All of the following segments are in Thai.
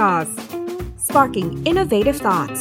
Jaws sparking innovative thoughts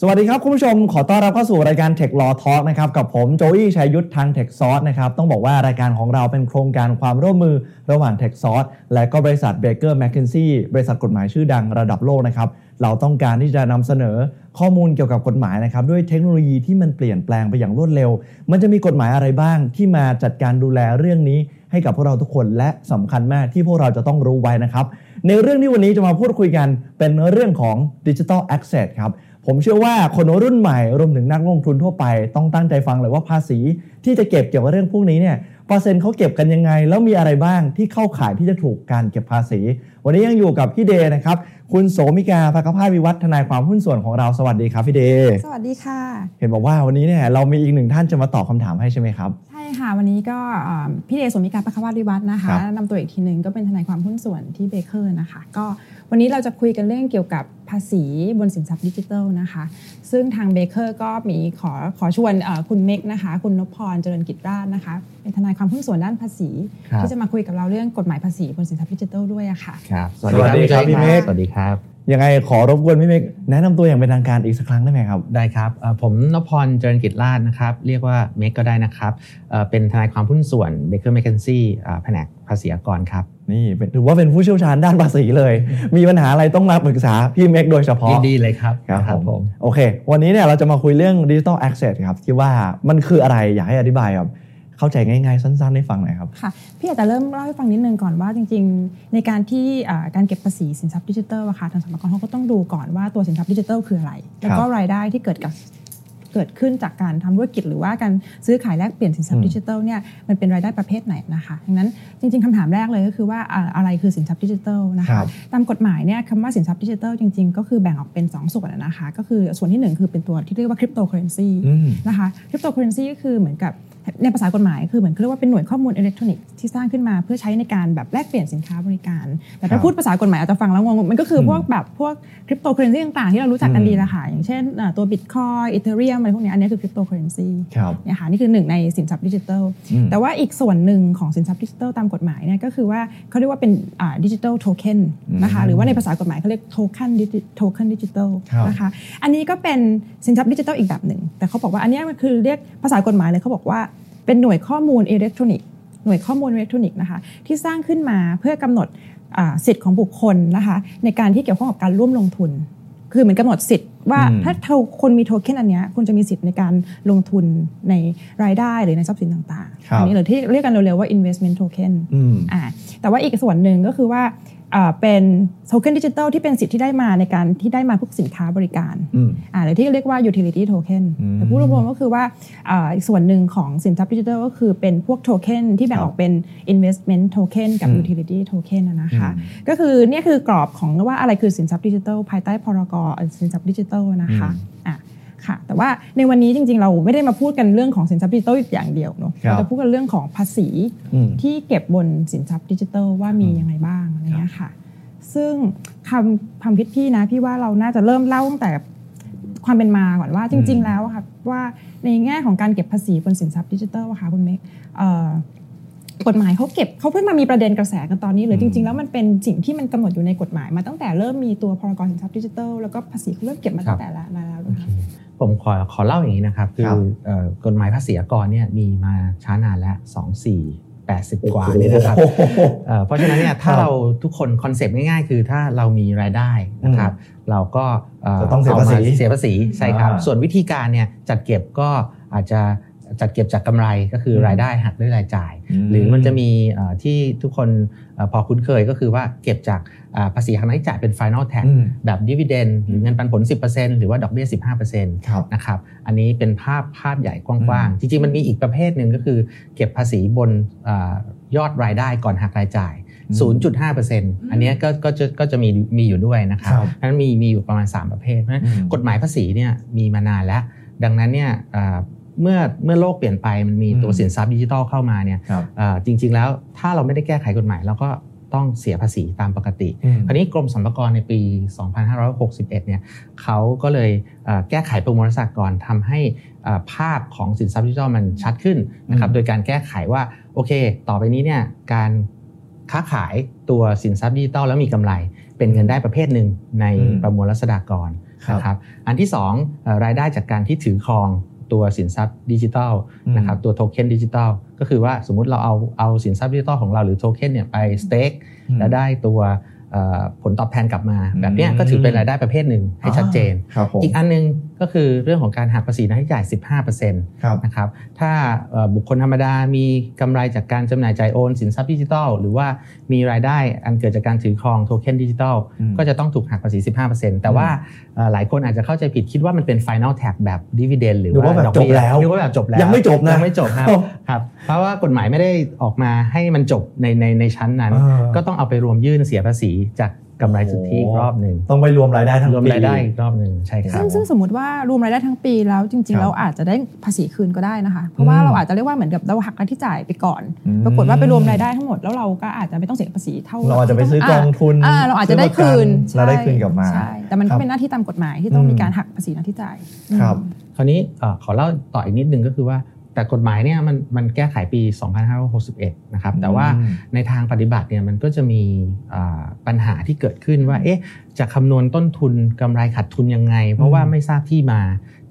สวัสดีครับ คุณผู้ชมขอต้อนรับเข้าสู่รายการ Tech Law Talk นะครับกับผมโจอี้ชัยยุทธทาง Tech s o u r c e นะครับต้องบอกว่ารายการของเราเป็นโครงการความร่วมมือระหว่าง Tech s o u r c e และก็บริษัท Baker McKinsey บริษัทกฎหมายชื่อดังระดับโลกนะครับเราต้องการที่จะนำเสนอข้อมูลเกี่ยวกับกฎหมายนะครับด้วยเทคโนโลยีที่มันเปลี่ยนแปลงไปอย่างรวดเร็ว มันจะมีกฎหมายอะไรบ้างที่มาจัดการดูแลเรื่องนี้ ให้กับพวกเราทุกคนและสำคัญมากที่พวกเราจะต้องรู้ไว้นะครับ ในเรื่องที่วันนี้จะมาพูดคุยกันเป็นเรื่องของ Digital Access ครับผมเชื่อว่าคนรุ่นใหม่รวมถึงนักลงทุนทั่วไป ต้องตั้งใจฟังเลยว่าภาษีที่จะเก็บเกี่ยวกับเรื่องพวกนี้เนี่ยเปอร์เซ็นต์เขาเก็บกันยังไง แล้วมีอะไรบ้างที่เข้าข่ายที่จะถูกการเก็บภาษี วันนี้ยังอยู่กับพี่เดนะครับ คุณโสมิกาภคภาพวิวัฒนายความหุ้นส่วนของเราสวัสดีครับพี่เด สวัสดีค่ะ เห็นบอกว่าวันนี้เนี่ยเรามีอีกหนึ่งท่านจะมาตอบคำถามให้ใช่ไหมครับใช่ ค่ะวันนี้ก็พี่เดสมิกาปะควาวิวัฒน์นะคะแนะนำตัวอีกทีหนึ่งก็เป็นทนายความหุ้นส่วนที่ Baker นะคะ ก็วันนี้เราจะคุยกันเรื่องเกี่ยวกับภาษีบนสินทรัพย์ดิจิทัลนะคะ ซึ่งทาง Baker ก็มีขอขอชวนคุณเมกนะคะ คุณนพพรเจริญกิจราชนะคะ เป็นทนายความหุ้นส่วนด้านภาษี ที่จะมาคุยกับเราเรื่องกฎหมายภาษีบนสินทรัพย์ดิจิทัลด้วยอะค่ะครับสวัสดีครับพี่เมกสวัสดีครับ ยังไงขอรบกวนพี่เมกแนะนำตัวอย่างเป็นทางการอีกสักครั้งได้ไหมครับ ได้ครับผมนพพรเจริญกิจราชนะครับ เรียกว่าเมกก็ได้นะครับ เป็นทนายความหุ้นส่วน Baker McKenzie แผนกภาษีอากรครับ นี่ถือว่าเป็นผู้เชี่ยวชาญด้านภาษีเลย มีปัญหาอะไรต้องมาปรึกษาพี่เมกโดยเฉพาะยินดีเลยครับครับผมโอเค วันนี้เนี่ยเราจะมาคุยเรื่อง digital asset ครับที่ว่ามันคืออะไรอยากให้อธิบายครับ เข้าใจง่ายๆ สั้นๆให้ฟังหน่อยครับค่ะพี่อาจจะเริ่มเล่าให้ฟังนิดนึงก่อนว่าจริง ๆ ในการที่การเก็บภาษีสินทรัพย์ดิจิทัลอะค่ะทางสำนักงานเขาก็ต้องดูก่อนว่าตัวสินทรัพย์ดิจิทัลคืออะไร แล้วก็รายได้ที่เกิดกับเกิดขึ้นจากการทำธุรกิจหรือว่าการซื้อขายแลกเปลี่ยนสินทรัพย์ดิจิทัลเนี่ยมันเป็นรายได้ประเภทไหนนะคะดังนั้นจริง ๆคำถามแรกเลยก็คือว่าอะไรคือสินทรัพย์ดิจิทัลนะคะตามกฎหมายเนี่ยคำว่าสินทรัพย์ดิจิทัลจริง ๆ ก็คือแบ่งออกเป็น 2 ส่วนนะคะ ก็คือส่วนที่ 1 คือเป็นตัวที่เรียกว่าคริปโตเคอเรนซีนะคะคริปโตเคอเรนซีก็คือเหมือนกับ ในภาษากฎหมายคือเหมือนเรียกว่าเป็นหน่วยข้อมูลอิเล็กทรอนิกส์ที่สร้างขึ้นมาเพื่อใช้ในการแบบแลกเปลี่ยนสินค้าบริการ แต่ถ้าพูดภาษากฎหมายอาจจะฟังแล้วงงมันก็คือพวกแบบพวกคริปโตเคอเรนซีต่างๆ ที่เรารู้จักกันดีละค่ะอย่างเช่นตัวบิตคอยน์ Ethereum อะไรพวกนี้อันนี้คือคริปโตเคอเรนซีเนี่ยค่ะนี่คือหนึ่งในสินทรัพย์ดิจิทัลแต่ว่าอีกส่วนหนึ่งของสินทรัพย์ดิจิทัลตามกฎหมายเนี่ยก็คือว่าเขาเรียกว่าเป็น digital token นะคะหรือว่าในภาษากฎหมายเขาเรียกโทเค็นโทเค็นดิจิทัลนะคะอันนี้ก็เป็นสินทรัพย์ดิจิทัลอีกแบบหนึ่งแต่เขาบอกว่าอันนี้มันคือเรียกภาษากฎหมายเลยเขาบอกว่า เป็นหน่วยข้อมูลอิเล็กทรอนิกส์หน่วยข้อมูลอิเล็กทรอนิกส์นะคะที่สร้างขึ้นมาเพื่อกำหนดสิทธิ์ของบุคคลนะคะในการที่เกี่ยวข้องกับการร่วมลงทุน คือเหมือนกำหนดสิทธิ์ว่าถ้าเธอคนมีโทเค็นอันนี้คุณจะมีสิทธิ์ในการลงทุนในรายได้หรือในทรัพย์สินต่างๆอันนี้หรือที่เรียกกันเร็วๆว่า investment token อ่าแต่ว่าอีกส่วนหนึ่งก็คือว่า เป็นโทเค็นดิจิตอลที่เป็นสิทธิ์ที่ได้มาในการที่ได้มาพวกสินค้าบริการอ่าหรือที่เรียกว่า utility token แต่พูดรวมๆก็คือว่าอีกส่วนหนึ่งของสินทรัพย์ดิจิทัลก็คือเป็นพวกโทเค็นที่แบ่งออกเป็น investment token กับ utility token นะคะก็คือเนี่ยคือกรอบของว่าอะไรคือสินทรัพย์ดิจิทัลภายใต้พรกสินทรัพย์ดิจิทัลนะคะอะ ค่ะ แต่ว่าในวันนี้จริงๆ เราไม่ได้มาพูดกันเรื่องของสินทรัพย์ดิจิทัลอย่างเดียวเนาะเราจะพูดกันเรื่องของภาษีที่เก็บบนสินทรัพย์ดิจิทัลว่ามียังไงบ้างอะไรเงี้ยค่ะ ซึ่งคำความคิดพี่นะพี่ว่าเราน่าจะเริ่มเล่าตั้งแต่ความเป็นมาก่อนว่าจริง ๆ แล้วค่ะว่าในแง่ของการเก็บภาษีบนสินทรัพย์ดิจิทัลค่ะคุณเมกกฎหมายเขาเก็บเขาเพิ่งมามีประเด็นกระแสกันตอนนี้เลยจริง ๆ แล้วมันเป็นสิ่งที่มันกำหนดอยู่ในกฎหมายมาตั้งแต่เริ่มมีตัวพรกสินทรัพย์ดิจิทัลแล้วก็ภาษีเขาเริ่มเก็บมาตั้งแต่ละแล้วนะคะ ผมขอขอเล่าอย่างนี้นะครับ คือกฎหมายภาษีอากรเนี่ยมีมาช้านานแล้วสองสี่80กว่าเนี่ยนะครับเพราะฉะนั้นเนี่ยถ้าเราทุกคนคอนเซปต์ง่ายๆ คือถ้าเรามีรายได้นะครับ เราก็ต้องเสียภาษีเสียภาษีใช่ครับ ส่วนวิธีการเนี่ยจัดเก็บก็อาจจะ จัดเก็บจากกำไรก็คือรายได้หักด้วยรายจ่าย หรือมันจะมีที่ทุกคนพอคุ้นเคยก็คือว่าเก็บจากภาษีหักรายจ่ายเป็น final tax แบบดิว i เดนหรือเงินปันผล 10%หรือว่าดอกเบี้ย 15%นะครับอันนี้เป็นภาพภาพใหญ่กว้างๆ จริงๆ มันมีอีกประเภทหนึ่งก็คือ เก็บภาษีบนยอดรายได้ก่อนหักรายจ่าย 0.5%อันนี้ก็ก็จะก็จะมีมีอยู่ด้วยนะครับนั้นมีมีอยู่ประมาณ 3 ประเภทนะกฎหมายภาษีเนี่ยมีมานานแล้ว ดังนั้นเนี่ย เมื่อเมื่อโลกเปลี่ยนไปมันมีตัวสินทรัพย์ดิจิทัลเข้ามาเนี่ยจริง ๆ แล้วถ้าเราไม่ได้แก้ไขกฎหมายเราก็ต้องเสียภาษีตามปกติ คราวนี้กรมสรรพากรในปี 2561 เนี่ยเขาก็เลยแก้ไขประมวลศาสตร์ก่อนทำให้อ่าภาพของสินทรัพย์ดิจิทัลมันชัดขึ้นนะครับอืมโดยการแก้ไขว่าโอเค ต่อไปนี้เนี่ยการค้าขายตัวสินทรัพย์ดิจิทัลแล้วมีกำไร เป็นเงินได้ประเภทหนึ่งในอืมประมวลรัษฎากรครับนะครับอันที่สองเอ่อรายได้จากการที่ถือครอง ตัวสินทรัพย์ดิจิทัลอืมนะครับตัวโทเค็นดิจิทัลก็คือว่าสมมุติเราเอาเอาสินทรัพย์ดิจิทัลของเราหรือโทเค็นเนี่ยไปสเต็กอืมแล้วได้ตัวเอ่อผลตอบแทนกลับมาอืมแบบเนี้ยก็ถือเป็นรายได้ประเภทหนึ่งให้ชัดเจนครับผมอีกอันหนึง ก็คือเรื่องของการหักภาษีหน้าที่จ่าย 15%ครับนะครับถ้าเอ่อบุคคลธรรมดามีกำไรจากการจำหน่ายจ่ายโอน สินทรัพย์ดิจิทัล หรือว่ามีรายได้อันเกิดจากการถือครองโทเค็นดิจิทัลอืมก็จะต้องถูกหักภาษี 15%แต่ว่าเอ่อหลายคนอาจจะเข้าใจผิดคิดว่ามันเป็น Final Tax แบบ Dividend หรือนึกว่าว่าแบบดอกเบี้ยจบแล้วนึกว่าแบบจบแล้ว ยังไม่จบนะยังไม่จบครับครับครับเพราะว่ากฎหมายไม่ได้ออกมาให้มันจบในในในชั้นนั้นอ่าก็ต้องเอาไปรวมยื่นเสียภาษีจาก กำไรสุทธิอีกรอบหนึ่งต้องไปรวมรายได้ทั้งรวมปีรายได้อีกรอบหนึ่งใช่ครัซึ่บงซึ่งสมมติว่ารวมรายได้ทั้งปีแล้วจริงครับๆเราอาจจะได้ภาษีคืนก็ได้นะคะ เพราะว่าอืมเราอาจจะเรียกว่าเหมือนกับเราหักค่าที่จ่ายไปก่อนอืมปรากฏว่าไปรวมรายได้ทั้งหมดแล้วเราก็อาจจะไม่ต้องเสียภาษีเท่าเราอาจจะไปซื้อกองทุนอ่าเราอาจจะได้คืนซื้อประกันแล้วได้คืนกลับมาใช่แต่มันครัก็บเป็นหน้าที่ตามกฎหมายที่ต้องอืมมีการหักภาษีหน้าที่จ่ายครับอืมคราวนี้เอ่อขอเล่าต่ออีกนิดนึงก็คือว่า แต่กฎหมายเนี่ยมันมันแก้ไขปี 2561 นะครับ แต่ว่าอืมในทางปฏิบัติเนี่ยมันก็จะมีอ่าปัญหาที่เกิดขึ้นว่าเอ๊ะจะคำนวณต้นทุนกำไรขาดทุนยังไง เพราะว่าไม่ทราบที่มา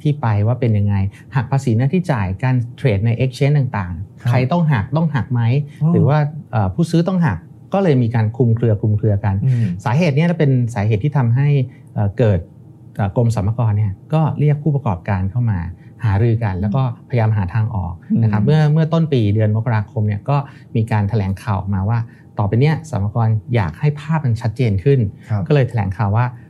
ที่ไปว่าเป็นยังไง หักภาษีหน้าที่จ่ายการเทรดใน Exchange ต่างครับๆใครต้องหักต้องหักไหมอ๋อหรือว่าเอ่อผู้ซื้อต้องหักก็เลยมีการคลุมเครือคลุมเครือกันอืมสาเหตุเนี้เป็นสาเหตุที่ทำให้เอ่อเกิดเอ่อกรมสรรพากรเนี่ยก็เรียกผู้ประกอบการเข้ามา หารือกัน แล้วก็พยายามหาทางออกนะครับอืมเมื่อเมื่อต้นปีเดือนมกราคมเนี่ยก็มีการแถลงข่าวออกมาว่า ต่อไปเนี้ยสรรพากรอยากให้ภาพมันชัดเจนขึ้นครับก็เลยแถลงข่าวว่าเอ่อ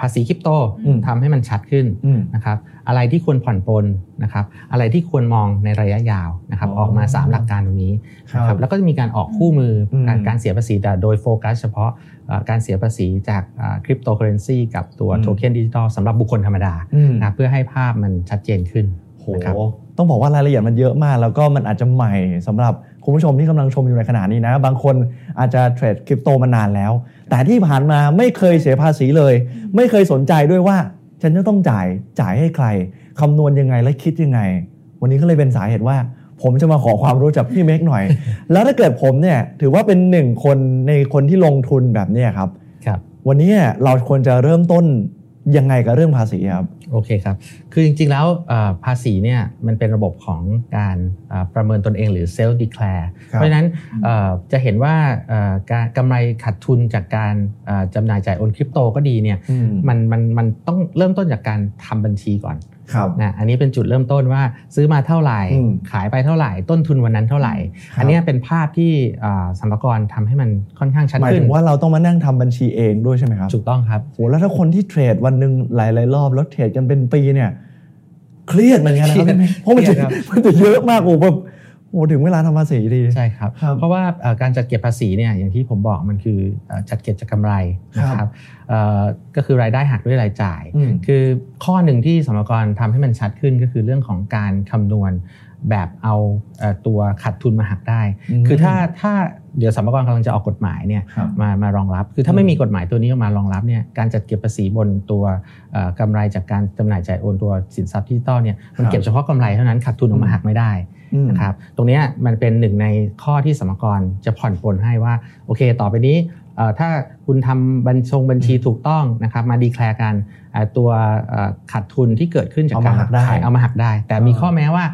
ภาษีคริปโตอืมทำให้มันชัดขึ้นอืมนะครับอะไรที่ควรผ่อนปลนนะครับอะไรที่ควรมองในระยะยาวนะครับอ๋อออกมา 3 หลักการตรงนี้ครับนะครับแล้วก็จะมีการออกคู่มืออมการการเสียภาษีแต่โดยโฟกัสเฉพาะเอ่อการเสียภาษีจากคริปโตเคอเรนซีกับตัวอืมโทเค็นดิจิตอลสำหรับบุคคลธรรมดาอืมนะครับเพื่อให้ภาพมันชัดเจนขึ้นโหนะครับต้องบอกว่ารายละเอียดมันเยอะมาก แล้วก็มันอาจจะใหม่สำหรับ คุณผู้ชมที่กำลังชมอยู่ในขณะนี้นะ บางคนอาจจะเทรดคริปโตมานานแล้ว แต่ที่ผ่านมาไม่เคยเสียภาษีเลย ไม่เคยสนใจด้วยว่า ฉันจะต้องจ่ายจ่ายให้ใครคำนวณยังไงและคิดยังไง วันนี้ก็เลยเป็นสาเหตุว่า ผมจะมาขอความรู้จากพี่เมกหน่อย แล้วถ้าเกิดผมเนี่ยถือว่าเป็นหนึ่งคนในคนที่ลงทุนแบบเนี้ยครับครับ วันนี้เราควรจะเริ่มต้น ยังไงกับเรื่องภาษีครับโอเคครับ คือจริงๆแล้วเอ่อภาษีเนี่ยมันเป็นระบบของการเอ่อประเมินตนเองหรือ self declare ครับเพราะฉะนั้นเอ่อจะเห็นว่าเอ่อการกำไรขาดทุนจากการเอ่อจำหน่ายจ่ายโอนคริปโตก็ดีเนี่ยอืมมันมันมันต้องเริ่มต้นจากการทำบัญชีก่อนครับ นะอันนี้เป็นจุดเริ่มต้นว่าซื้อมาเท่าไหร่อืมขายไปเท่าไหร่ ต้นทุนวันนั้นเท่าไหร่ครับอันเนี้ยเป็นภาพที่อ่าสัมภากรทำให้มันค่อนข้างชัดหมายขึ้นถึงว่าเราต้องมานั่งทำบัญชีเองด้วยใช่ไหมครับถูกต้องครับโหแล้วถ้าคนที่เทรดวันหนึ่งหลายๆรอบแล้วเทรดกันเป็นปีเนี่ย เครียดเหมือนกันนะครับเครียดเพราะมันจะเครียดครับมันจะเยอะมากโอ้แบบ โอ้ถึงเวลาทำภาษีดีใช่ครับครับเพราะว่าเอ่อการจัดเก็บภาษีเนี่ยอย่างที่ผมบอกมันคือเอ่อจัดเก็บจากกำไรนะคครัรับบเอ่อก็คือรายได้หักด้วยรายจ่ายอืมคือข้อหนึ่งที่สมรกรทำให้มันชัดขึ้นก็คือเรื่องของการคำนวณแบบเอาเอ่อตัวขาดทุนมาหักได้อืมคือถ้าถ้าเดี๋ยวสมรกรกำลังจะออกกฎหมายเนี่ยครับมามารองรับ คือถ้าไม่มีกฎหมายตัวนี้ออกมารองรับเนี่ยการจัดเก็บภาษีบนตัวเอ่อกำไรจากการจำหน่ายจ่ายโอนตัวสินทรัพย์ดิจิตอลเนี่ยมันครับเก็บเฉพาะกำไรเท่านั้นขาดทุนออกมาหักไม่ได้อืม นะครับตรงเนี้ยมันเป็นหนึ่งในข้อที่สมกรจะผ่อนปลนให้ว่าโอเค ต่อไปนี้เอ่อถ้าคุณทำบัญชงบัญชีถูกต้องนะครับมาดีแคลร์กันเอ่อตัวเอ่อขาดทุนที่เกิดขึ้นจากเอากามารหักได้ขายเอามาหักได้ แต่มีอ่าข้อแม้ว่า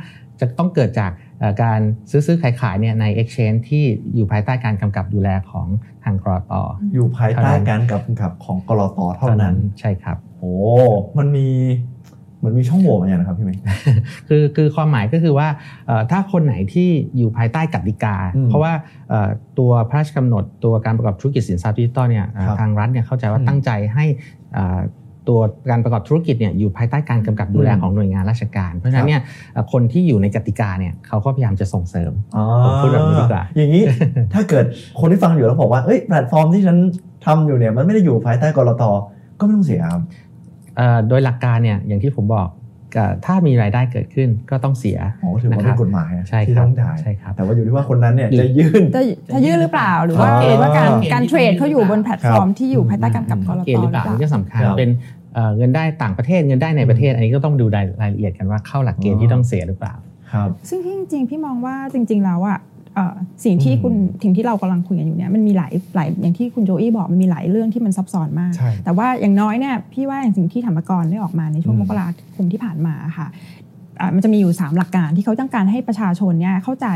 จะต้องเกิดจากเอ่อการซื้อซื้อขายขายเนี่ยใน Exchange ที่อยู่ภายใต้การกำกับดูแลของทางกรอตอยู่ภายใต้เท่านั้นการกับกับของกรตเท่านั้นใช่ครับโอ้มันมี เหมือนมีช่องโหว่เหมือนกันนะครับพี่เมย์คือคือความหมายก็คือว่าเอ่อถ้าคนไหนที่อยู่ภายใต้กติกาอืมเพราะว่าเอ่อตัวพระราชกำหนดตัวการประกอบธุรกิจสินทรัพย์ดิจิตอลเนี่ยเอ่อครับทางรัฐเนี่ยเข้าใจว่าอืมตั้งใจให้เอ่อตัวการประกอบธุรกิจเนี่ยอยู่ภายใต้การกำกับดูแลอืมของหน่วยงานราชการ เพราะฉะนั้นเนี่ยเอ่อคนที่อยู่ในกติกาเนี่ยเขาก็พยายามจะส่งเสริมผมพูดแบบนี้ดีกว่าอย่างนี้ถ้าเกิดคนที่ฟังอยู่แล้วบอกว่าเอ้ยแพลตฟอร์มที่ฉันทำอยู่เนี่ยมันไม่ได้อยู่ภายใต้ก.ล.ต.ก็ไม่ต้องเสียครับเอ่อ โดยหลักการเนี่ยอย่างที่ผมบอกเอ่อถ้ามีรายได้เกิดขึ้นก็ต้องเสียอ๋อถือว่านะครัเป็บนกฎหมายใช่ที่ครับต้องจ่ายใช่ครับแต่ว่าอยู่ที่ว่าคนนั้นเนี่ยจะยื่นจะจะยื่นหรือเปล่าหรือว่าอ๋อเกณฑ์ว่าการเกณฑ์การที่เทรดเขาอยู่บนแพลตฟอร์มที่อยู่ภายใต้การกำกับก.ล.ต. เกตณฑ์หรือเปล่าหรือเปล่านี่ก็สำคัญครับเป็นเอ่อเงินได้ต่างประเทศเงินได้ในประเทศ อันนี้ก็ต้องดูรายรายละเอียดกันว่าเข้าหลักเกณฑ์ที่ต้องเสียหรือเปล่าครับซึ่งที่จริงๆพี่มองว่าจริง ๆ แล้วอะเอ่อ สิ่งที่คุณสิ่งที่เรากำลังคุยกันอยู่เนี่ยมันมีหลายหลายอย่างที่คุณโจอี้บอกมันมีหลายเรื่องที่มันซับซ้อนมากใช่แต่ว่าอย่างน้อยเนี่ยพี่ว่าอย่างสิ่งที่สรรพากรได้ออกมาในช่วงอืมมกราคมที่ผ่านมาค่ะอะมันจะมีอยู่ 3 หลักการที่เขาต้องการให้ประชาชนเนี่ยเข้าใจ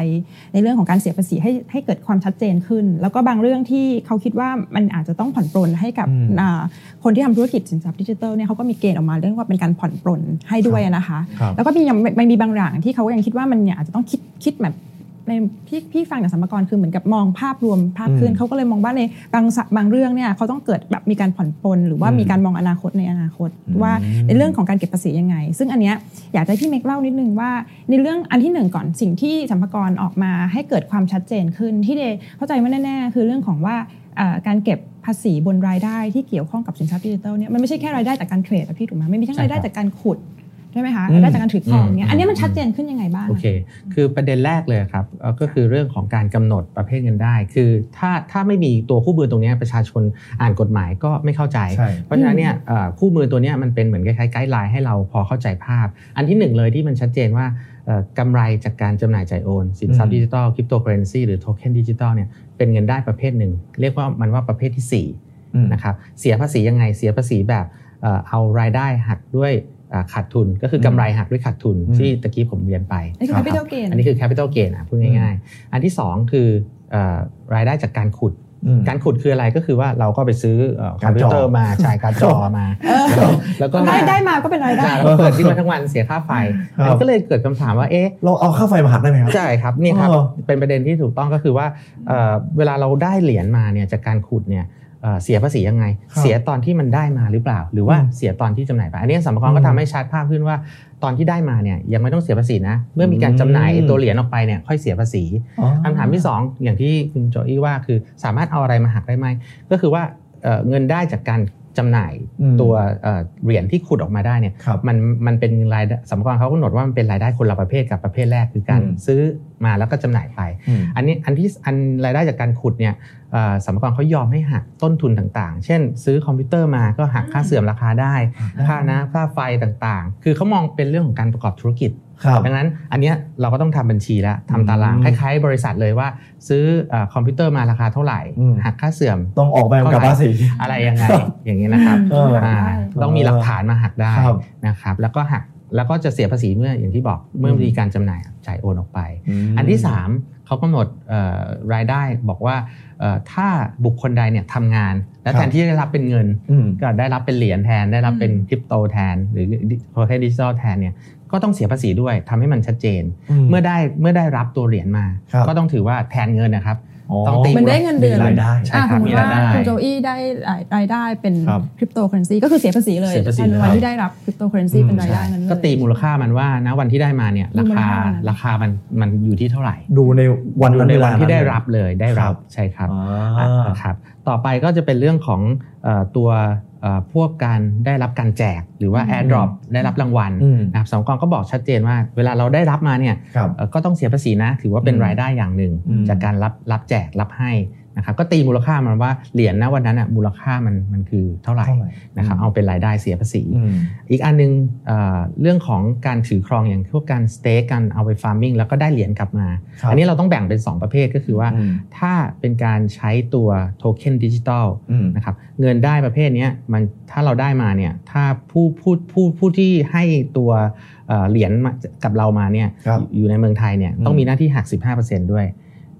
ในเรื่องของการเสียภาษีให้ให้เกิดความชัดเจนขึ้น แล้วก็บางเรื่องที่เขาคิดว่ามันอาจจะต้องผ่อนปรนให้กับอืมอ่าคนที่ทำธุรกิจสินทรัพย์ดิจิทัลเนี่ยเขาก็มีเกณฑ์ออกมาเรื่องว่าเป็นการผ่อนปรนให้ด้วยนะคะครับแล้วก็มียังมันมีบางอย่างที่เขายังคิดว่ามันเนี่ยอาจจะต้องคิดคิดแบบ ในที่พี่ฟังจากสัมภาระคือเหมือนกับมองภาพรวมภาพขึ้นอืมเขาก็เลยมองว่าในบางสะบางเรื่องเนี่ยเขาต้องเกิดแบบมีการผ่อนปลนหรือว่าอืมมีการมองอนาคตในอนาคตอืมว่าในเรื่องของการเก็บภาษียังไง ซึ่งอันเนี้ยอยากจะให้พี่เมกเล่านิดนึงว่า ในเรื่องอันที่หนึ่งก่อนสิ่งที่สัมภาระออกมาให้เกิดความชัดเจนขึ้นที่เดย์เข้าใจว่าแน่ๆ คือเรื่องของว่าเอ่อการเก็บภาษีบนรายได้ที่เกี่ยวข้องกับสินทรัพย์ดิจิทัลเนี่ยมันไม่ใช่แค่รายได้จากการเทรดอะพี่ถูกไหมมันมีทั้งใช่รายได้ครับจากการขุด ใช่ไหมคะอืมรายได้จากการถือครองเนี่ยอืมอันนี้มันชัดเจนขึ้นยังไงบ้างโอเค คือประเด็นแรกเลยครับเอ่อก็คือเรื่องของการกำหนดประเภทเงินได้ คือถ้าถ้าไม่มีตัวคู่มือตรงเนี้ยประชาชนอ่านกฎหมายก็ไม่เข้าใจใช่เพราะฉะนั้นเนี่ยเอ่อคู่มือตัวเนี้ยมันเป็นเหมือนคล้ายๆ guideline ให้เราพอเข้าใจภาพ อันที่หนึ่งเลยที่มันชัดเจนว่าเอ่อกำไรจากการจำหน่ายจ่ายโอน สินทรัพย์อืมดิจิทัลคริปโตเคอเรนซีหรือโทเค็นดิจิทัลเนี่ยเป็นเงินได้ประเภทหนึ่ง เรียกว่ามันว่าประเภทที่สี่อืมนะครับเสียภาษียังไงเสียภาษีแบบเอ่อเอารายได้หักด้วยเอ่อ ขาดทุนก็คืออกำไรหักด้วยขาดทุนอืมที่ตะกี้ผมเรียนไปนี่คือรับ capital gain อันนี้คือ capital gain อะพูดง่ายๆ อันที่ 2 คือเอ่อรายได้จากการขุดอืมการขุดคืออะไรก็คือว่าเราก็ไปซื้อเอ่อคกาอรมจอพิวเตอร์มาใช่การดจอมา แล้วก็ได้ได้มาก็เป็นรายได้แล้วก็เปิดที่มาทั้งวันเสียค่าไฟครับอันนี้ก็เลยเกิดคำถามว่าเอ๊ะเราเอาค่าไฟมาหักได้ไหมครับใช่ครับนี่ครับอ๋อเป็นประเด็นที่ถูกต้องก็คือว่าเอ่อเวลาเราได้เหรียญมาเนี่ยจากการขุดเนี่ย เอ่อเสียภาษียังไงครับเสียตอนที่มันได้มาหรือเปล่า หรือว่าอืมเสียตอนที่จำหน่ายไป อันนี้สัมภาระก็อืมทำให้ชัดภาพขึ้นว่าตอนที่ได้มาเนี่ยยังไม่ต้องเสียภาษีนะ เมื่อมีการจำหน่ายอืมตัวเหรียญออกไปเนี่ยค่อยเสียภาษีอ๋อคำถามที่ 2 อย่างที่คุณโจอี้ว่าคือสามารถเอาอะไรมาหักได้ไหมก็คือว่าเอ่อเงินได้จากการ จำหน่ายอืมตัวเอ่อเหรียญที่ขุดออกมาได้เนี่ยครับมันมันเป็นรายได้สัมภาระเขากำหนดว่ามันเป็นรายได้คนละประเภทกับประเภทแรกคือการอืมซื้อมาแล้วก็จำหน่ายไปอืมอันนี้อันที่อันรายได้จากการขุดเนี่ยเอ่อสัมภาระเขายอมให้หักต้นทุนต่างๆ เช่น ซื้อคอมพิวเตอร์มาก็หักค่าเสื่อมราคาได้ ค่าน้ำค่าไฟต่างๆ คือเขามองเป็นเรื่องของการประกอบธุรกิจครับ ดังนั้นอันเนี้ยเราก็ต้องทำบัญชีแล้วทำตารางอืคมล้ายๆ บริษัทเลยว่า ซื้อเอ่อคอมพิวเตอร์มาราคาเท่าไหร่อืมหักค่าเสื่อมต้องออกใบกำกับภาษีอะไรยังไงอย่างนี้ยนะครับเอออ่าได้ต้องมีหลักฐานมาหักได้ครับนะครับ แล้วก็หักแล้วก็จะเสียภาษีเมื่ออย่างที่บอกเมื่อมีการจำหน่ายจ่ายโอนออกไปมอันที่ 3เขากำหนดเอ่อรายได้บอกว่าเอ่อถ้าบุคคลใดเนี่ยทำงาน และครับแทนที่จะได้รับเป็นเงินอืมก็ได้รับเป็นเหรียญแทนได้รับเป็นอืมคริปโตแทน หรือโทเค็นดิจิทัลแทนเนี่ย ก็ต้องเสียภาษีด้วยทำให้มันชัดเจน เมื่อได้เมื่อได้รับตัวเหรียญมาครับก็ต้องถือว่าแทนเงินนะครับต้องตีมันได้เงินเดือนมีรายได้ใช่ครับอะสมมมีติรายว่าได้คุณโจอี้ได้รายได้เป็นครับคริปโตเคอเรนซีก็คือเสียภาษีเลยเสียภาษีในวันเลยที่ได้รับคริปโตเคอเรนซีเป็นรายได้นั้นเลยก็ตีมูลค่ามันว่าณวันที่ได้มาเนี่ยราคามูลค่ามันราคามันมันอยู่ที่เท่าไหร่ ดูในวันอยู่นั้นในเววัลานที่ได้เลยรับเลยได้ครัรับบใช่ครับอ่านะครับ ต่อไปก็จะเป็นเรื่องของเอ่อตัวเอ่อ พวกการได้รับการแจกหรือว่าอืม AirDrop ได้รับรางวัลอืมนะครับสองกองก็บอกชัดเจนว่า เวลาเราได้รับมาเนี่ยครับเอ่อก็ต้องเสียภาษีนะ ถือว่าเป็นอืมรายได้อย่างหนึ่งอืมจากการรับรับแจกรับให้ นะครับก็ตีมูลค่ามันว่าเหรียญนะวันนั้นอะมูลค่ามันมันคือเท่าไหร่เท่าไหร่นะครับเอาเป็นรายได้เสียภาษีอืมอีกอันหนึงเอ่อเรื่องของการถือครองอย่างพวกการสเต็กการเอาไปฟาร์มิงแล้วก็ได้เหรียญกลับมาครับอันนี้เราต้องแบ่งเป็น 2 ประเภทก็คือว่าอืมถ้าเป็นการใช้ตัวโทเค็นดิจิตอลอืมนะครับเงินได้ประเภทเนี้ยมันถ้าเราได้มาเนี่ยถ้าผู้ผู้ผู้ผู้ที่ให้ตัวเอ่อเหรียญมากับเรามาเนี่ยครับอยู่ในเมืองไทยเนี่ยอืมต้องมีหน้าที่หัก 15%ด้วย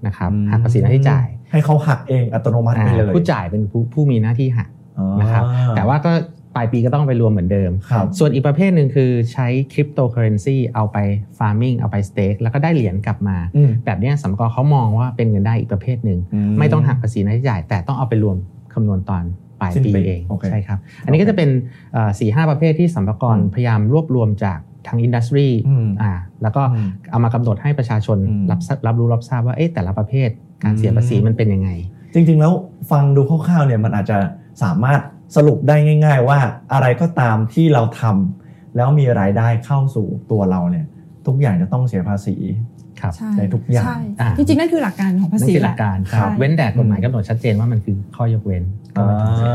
นะครับอืมหักภาษีหน้าที่จ่าย ให้เขาหักเองอัตโนมัติไปเลยอ่าผู้จ่ายเป็นผู้ผู้มีหน้าที่หักอ๋อนะครับแต่ว่าก็ปลายปีก็ต้องไปรวมเหมือนเดิมครับส่วนอีกประเภทหนึ่งคือใช้คริปโตเคอเรนซีเอาไปฟาร์มิงเอาไปสเต็กแล้วก็ได้เหรียญกลับมาอืมแบบเนี้ยสัมภาระเขามองว่าเป็นเงินได้อีกประเภทหนึ่งอืมไม่ต้องหักภาษีหน้าที่จ่าย แต่ต้องเอาไปรวมคำนวณตอนปลายสิ้นปีปีเองโอเคใช่ครับ อันนี้ก็จะเป็นสี่ห้าประเภทที่สัมภาระอืมพยายามรวบรวมจาก ทางอินดัสทรีอืมอ่าแล้วก็อืมเอามากำหนดให้ประชาชนอืมรับทราบรับรู้รับทราบว่าเอ๊ะแต่ละประเภทการเสียภาษีอืมมันเป็นยังไง จริง ๆ แล้วฟังดูคร่าวๆเนี่ยมันอาจจะสามารถสรุปได้ง่าย ๆ ว่าอะไรก็ตามที่เราทำแล้วมีรายได้เข้าสู่ตัวเราเนี่ยทุกอย่างจะต้องเสียภาษี ครับใช่ในทุกอย่างใช่อ่าจริงๆนั่นคือหลักการของภานั่นษีคือหแหลัละกการใช่เว้นแต่กฎหมายกำหนดชัดเจนว่ามันคือข้อยกเว้นก็อ่ไม่ต้องเสีย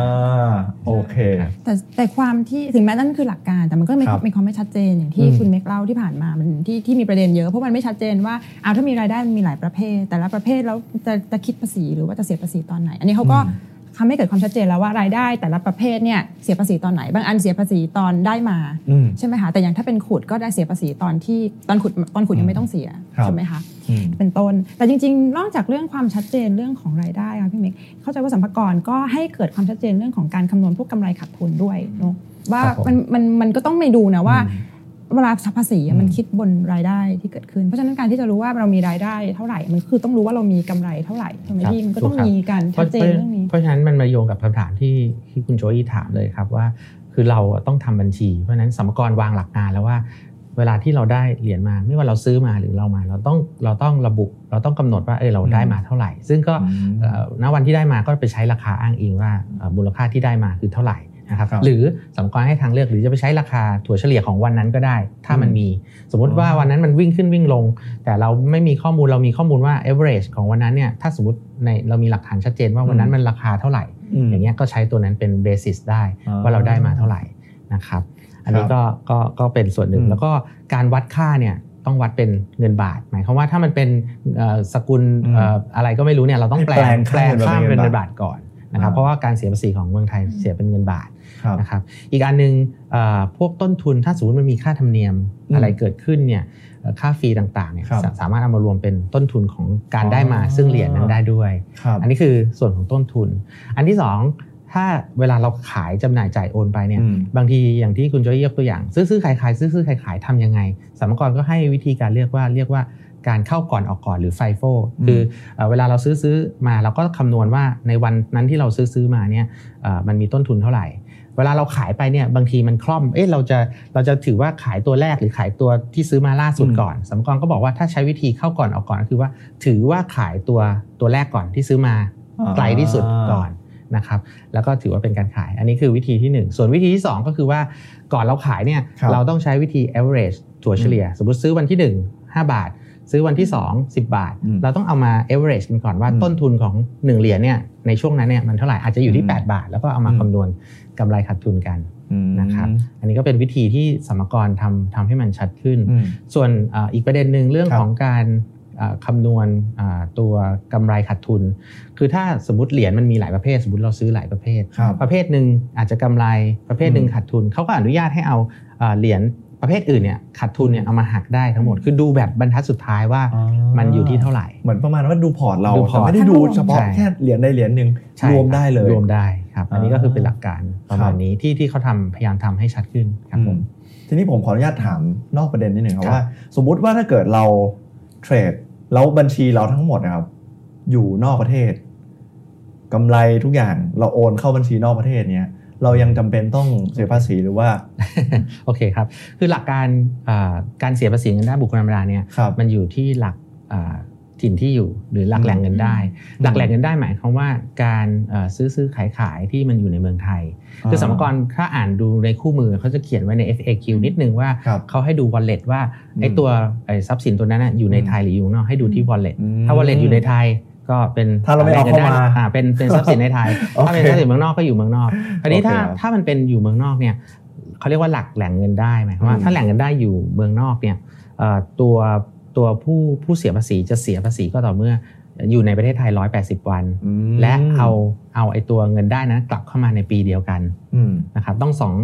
าโอเคครับแต่แต่ความที่ถึงแม้นั่นคือหลักการแต่มันก็มีครับมีความไม่ชัดเจนอย่างที่อืมคุณเมกเล่าที่ผ่านมามันที่ที่มีประเด็นเยอะเพราะมันไม่ชัดเจนว่าเอาถ้ามีรายได้มันมีหลายประเภท แต่ละประเภทแล้วจะจะคิดภาษีหรือว่าจะเสียภาษีตอนไหน อันนี้เขาก็อืม ทำให้เกิดความชัดเจนแล้วว่ารายได้ แต่ละประเภทเนี่ยเสียภาษีตอนไหน บางอันเสียภาษีตอนได้มาอืมใช่ไหมคะแต่อย่างถ้าเป็นขุดก็ได้เสียภาษีตอนที่ตอนขุดตอนขุดยังไม่ต้องเสียครับใช่ไหมคะอืมเป็นต้น แต่จริง ๆ นอกจากเรื่องความชัดเจนเรื่องของรายได้ค่ะพี่เมกเข้าใจว่าสัมภากรก็ให้เกิดความชัดเจนเรื่องของการคำนวณพวกกำไรขาดทุนด้วยเนาะว่าครับผมมันมันมันก็ต้องไปดูนะว่าอืม เวลาภาษีอือะมมันคิดบนรายได้ที่เกิดขึ้น เพราะฉะนั้นการที่จะรู้ว่าเรามีรายได้เท่าไหร่มันคือต้องรู้ว่าเรามีกำไรเท่าไหร่ใช่ไหมครับพี่มันก็ต้องถูกครับมีการเพชัราะดเจนเรื่องนี้เพราะฉะนั้นมันมาโยงกับคำถามที่ที่คุณโจอี้ถามเลยครับว่า คือเราต้องทำบัญชี เพราะฉะนั้นสมกรวางหลักการแล้วว่า เวลาที่เราได้เหรียญมา ไม่ว่าเราซื้อมาหรือเรามา เราต้องเราต้องระบุ เราต้องกำหนดว่าเออเราได้มาเท่าไหร่ ซึ่งก็อืมเอ่อณวันที่ได้มาก็ไปใช้ราคาอ้างอิงว่าเอ่อมูลค่าที่ได้มาคือเท่าไหร่ นะครับครับหรือสมกรให้ทางเลือกหรือจะไปใช้ราคาถั่วเฉลี่ยของวันนั้นก็ได้ ถ้ามันอืมมี สมมุติว่าอ๋อวันนั้นมันวิ่งขึ้นวิ่งลง แต่เราไม่มีข้อมูลเรามีข้อมูลว่า average ของวันนั้นเนี่ยถ้าสมมติในเรามีหลักฐานชัดเจนว่าวันนั้นมันราคาเท่าไหร่มอย่างเงี้ยก็ใช้ตัวนั้นเป็น basis ได้อ่าว่าเราได้มาเท่าไหร่นะครับอันนี้ครับก็ก็ก็เป็นส่วนหนึ่งอืมแล้วก็การวัดค่าเนี่ยต้องวัดเป็นเงินบาท หมายความว่าถ้ามันเป็นเอ่อสกุลอืมเอ่ออะไรก็ไม่รู้เนี่ยเราต้องแปลให้งแปลงแปลงค่าค่าเป็เป็นนเงิเงินนบาบาททก่อน นะครับอ่าเพราะว่าการเสียภาษีของเมืองไทยเสียเป็นเงินบาทครับนะครับอีกอันหนึงเอ่อพวกต้นทุนถ้าสมมติมันมีค่าธรรมเนียมอืมอะไรเกิดขึ้นเนี่ยเอ่อค่าฟรีต่างๆเนี่ยครับสาสามารถเอามารวมเป็นต้นทุนของการได้มาอ๋อซึ่งเหรียญนั้นได้ด้วยครับอันนี้คือส่วนของต้นทุน อันที่สองถ้าเวลาเราขายจำหน่ายจ่ายโอนไปเนี่ยอืมบางทีอย่างที่คุณโจยยกตัวอย่าง ซื้อซื้อขายขายซื้อซื้อขายขายทำยังไงสมกรก็ให้วิธีการเรียกว่าเรียกว่า การเข้าก่อนออกก่อนหรือไฟโฟอืมคือเอ่อเวลาเราซื้อซื้อมาเราก็คำนวณว่าในวันนั้นที่เราซื้อซื้อมาเนี่ยเอ่อมันมีต้นทุนเท่าไหร่ เวลาเราขายไปเนี่ยบางทีมันคล่อมเอ๊ะเราจะเราจะถือว่าขายตัวแรกหรือขายตัวที่ซื้อมาล่าสุดอืมก่อนสมกรก็บอกว่าถ้าใช้วิธีเข้าก่อนออกก่อนก็คือว่า ถือว่าขายตัวตัวแรกก่อนที่ซื้อมาอ่าไกลที่สุดก่อนนะครับแล้วก็ถือว่าเป็นการขายอันนี้คือวิธีที่ 1 ส่วนวิธีที่ 2 ก็คือว่าก่อนเราขายเนี่ยครับเราต้องใช้วิธี average ถั่วเฉลี่ย สมมติซื้อวันที่ 1 5 บาท ซื้อวันที่ 2 10 บาทอืมเราต้องเอามา average กันก่อนว่าอืมต้นทุนของ 1 เหรียญเนี่ยในช่วงนั้นเนี่ยมันเท่าไหร่อาจจะอยู่ที่อืม8บาท แล้วก็เอามาอืมคำนวณกำไรขาดทุนกันอืมนะครับอันนี้ก็เป็นวิธีที่สรรพากรทำทำให้มันชัดขึ้นอืมส่วนอ่าอีกประเด็นหนึ่งเรื่องครับของการอ่าคำนวณอ่าตัวกำไรขาดทุน คือถ้าสมมติเหรียญมันมีหลายประเภท สมมติเราซื้อหลายประเภทครับประเภทหนึ่งอาจจะกำไรประเภทหนึ่งอืมขาดทุนเขาก็อนุญาตให้เอาอ่าเหรียญ ประเภทอื่นเนี่ยขาดทุนเนี่ยเอามาหักได้ทั้งหมด คือดูแบบบรรทัดสุดท้ายว่ามันอยู่ที่เท่าไหร่ เหมือนประมาณว่าดูพอร์ตเราดูพอร์ตแต่ไม่ได้ดูเฉพาะใช่แค่เหรียญใดเหรียญหนึ่งใช่รวมได้เลยรวมได้ครับอันนี้ก็คือเป็นหลักการประมาณครับนี้ที่ที่เขาทำพยายามทำให้ชัดขึ้นครับผมอืทีนี้ผมขออนุญาตถามนอกประเด็นนิดหนึ่งครับครับว่า สมมุติว่าถ้าเกิดเราเทรดแล้วบัญชีเราทั้งหมดนะครับ อยู่นอกประเทศกำไรทุกอย่างเราโอนเข้าบัญชีนอกประเทศเนี่ย เรายังจำเป็นต้องเสียภาษีหรือว่าโอเคครับ คือหลักการอ่าการเสียภาษีเงินได้บุคคลธรรมดาเนี่ยครับมันอยู่ที่หลักอ่าถิ่นที่อยู่หรือหลักแหล่งเงินได้อืมหลักแหล่งเงินได้หมายความว่าการเอ่อซื้อซื้อขายขายที่มันอยู่ในเมืองไทย คือสมกรถ้าอ่านดูในคู่มือเขาจะเขียนไว้ใน FAQ นิดนึงว่าครับเขาให้ดู wallet ว่าไอ้อืมตัวไอ้ทรัพย์สินตัวนั้นนะอยู่ในไทยหรืออยู่ข้างนอกให้ดูที่ wallet อืมถ้า wallet อยู่ในไทย ก็เป็นถ้าเราไม่เอาแหล่งงินได้เข้ามาอ่าเป็นเป็นทรัพย์สินในไทยโอเคถ้าเป็นทรัพย์สินเมืองนอกก็อยู่เมืองนอกคราวนี้ถ้าโอเคครับถ้ามันเป็นอยู่เมืองนอกเนี่ยเขาเรียกว่าหลักแหล่งเงินได้หมายความว่าอืมถ้าแหล่งเงินได้อยู่เมืองนอกเนี่ยเอ่อตัวตัวผู้ผู้เสียภาษีจะเสียภาษีก็ต่อเมื่ออยู่ในประเทศไทย 180 วันอืมและเอาเอาไอ้ตัวเงินได้นั้นกลับเข้ามาในปีเดียวกันอืมนะครับต้องสอง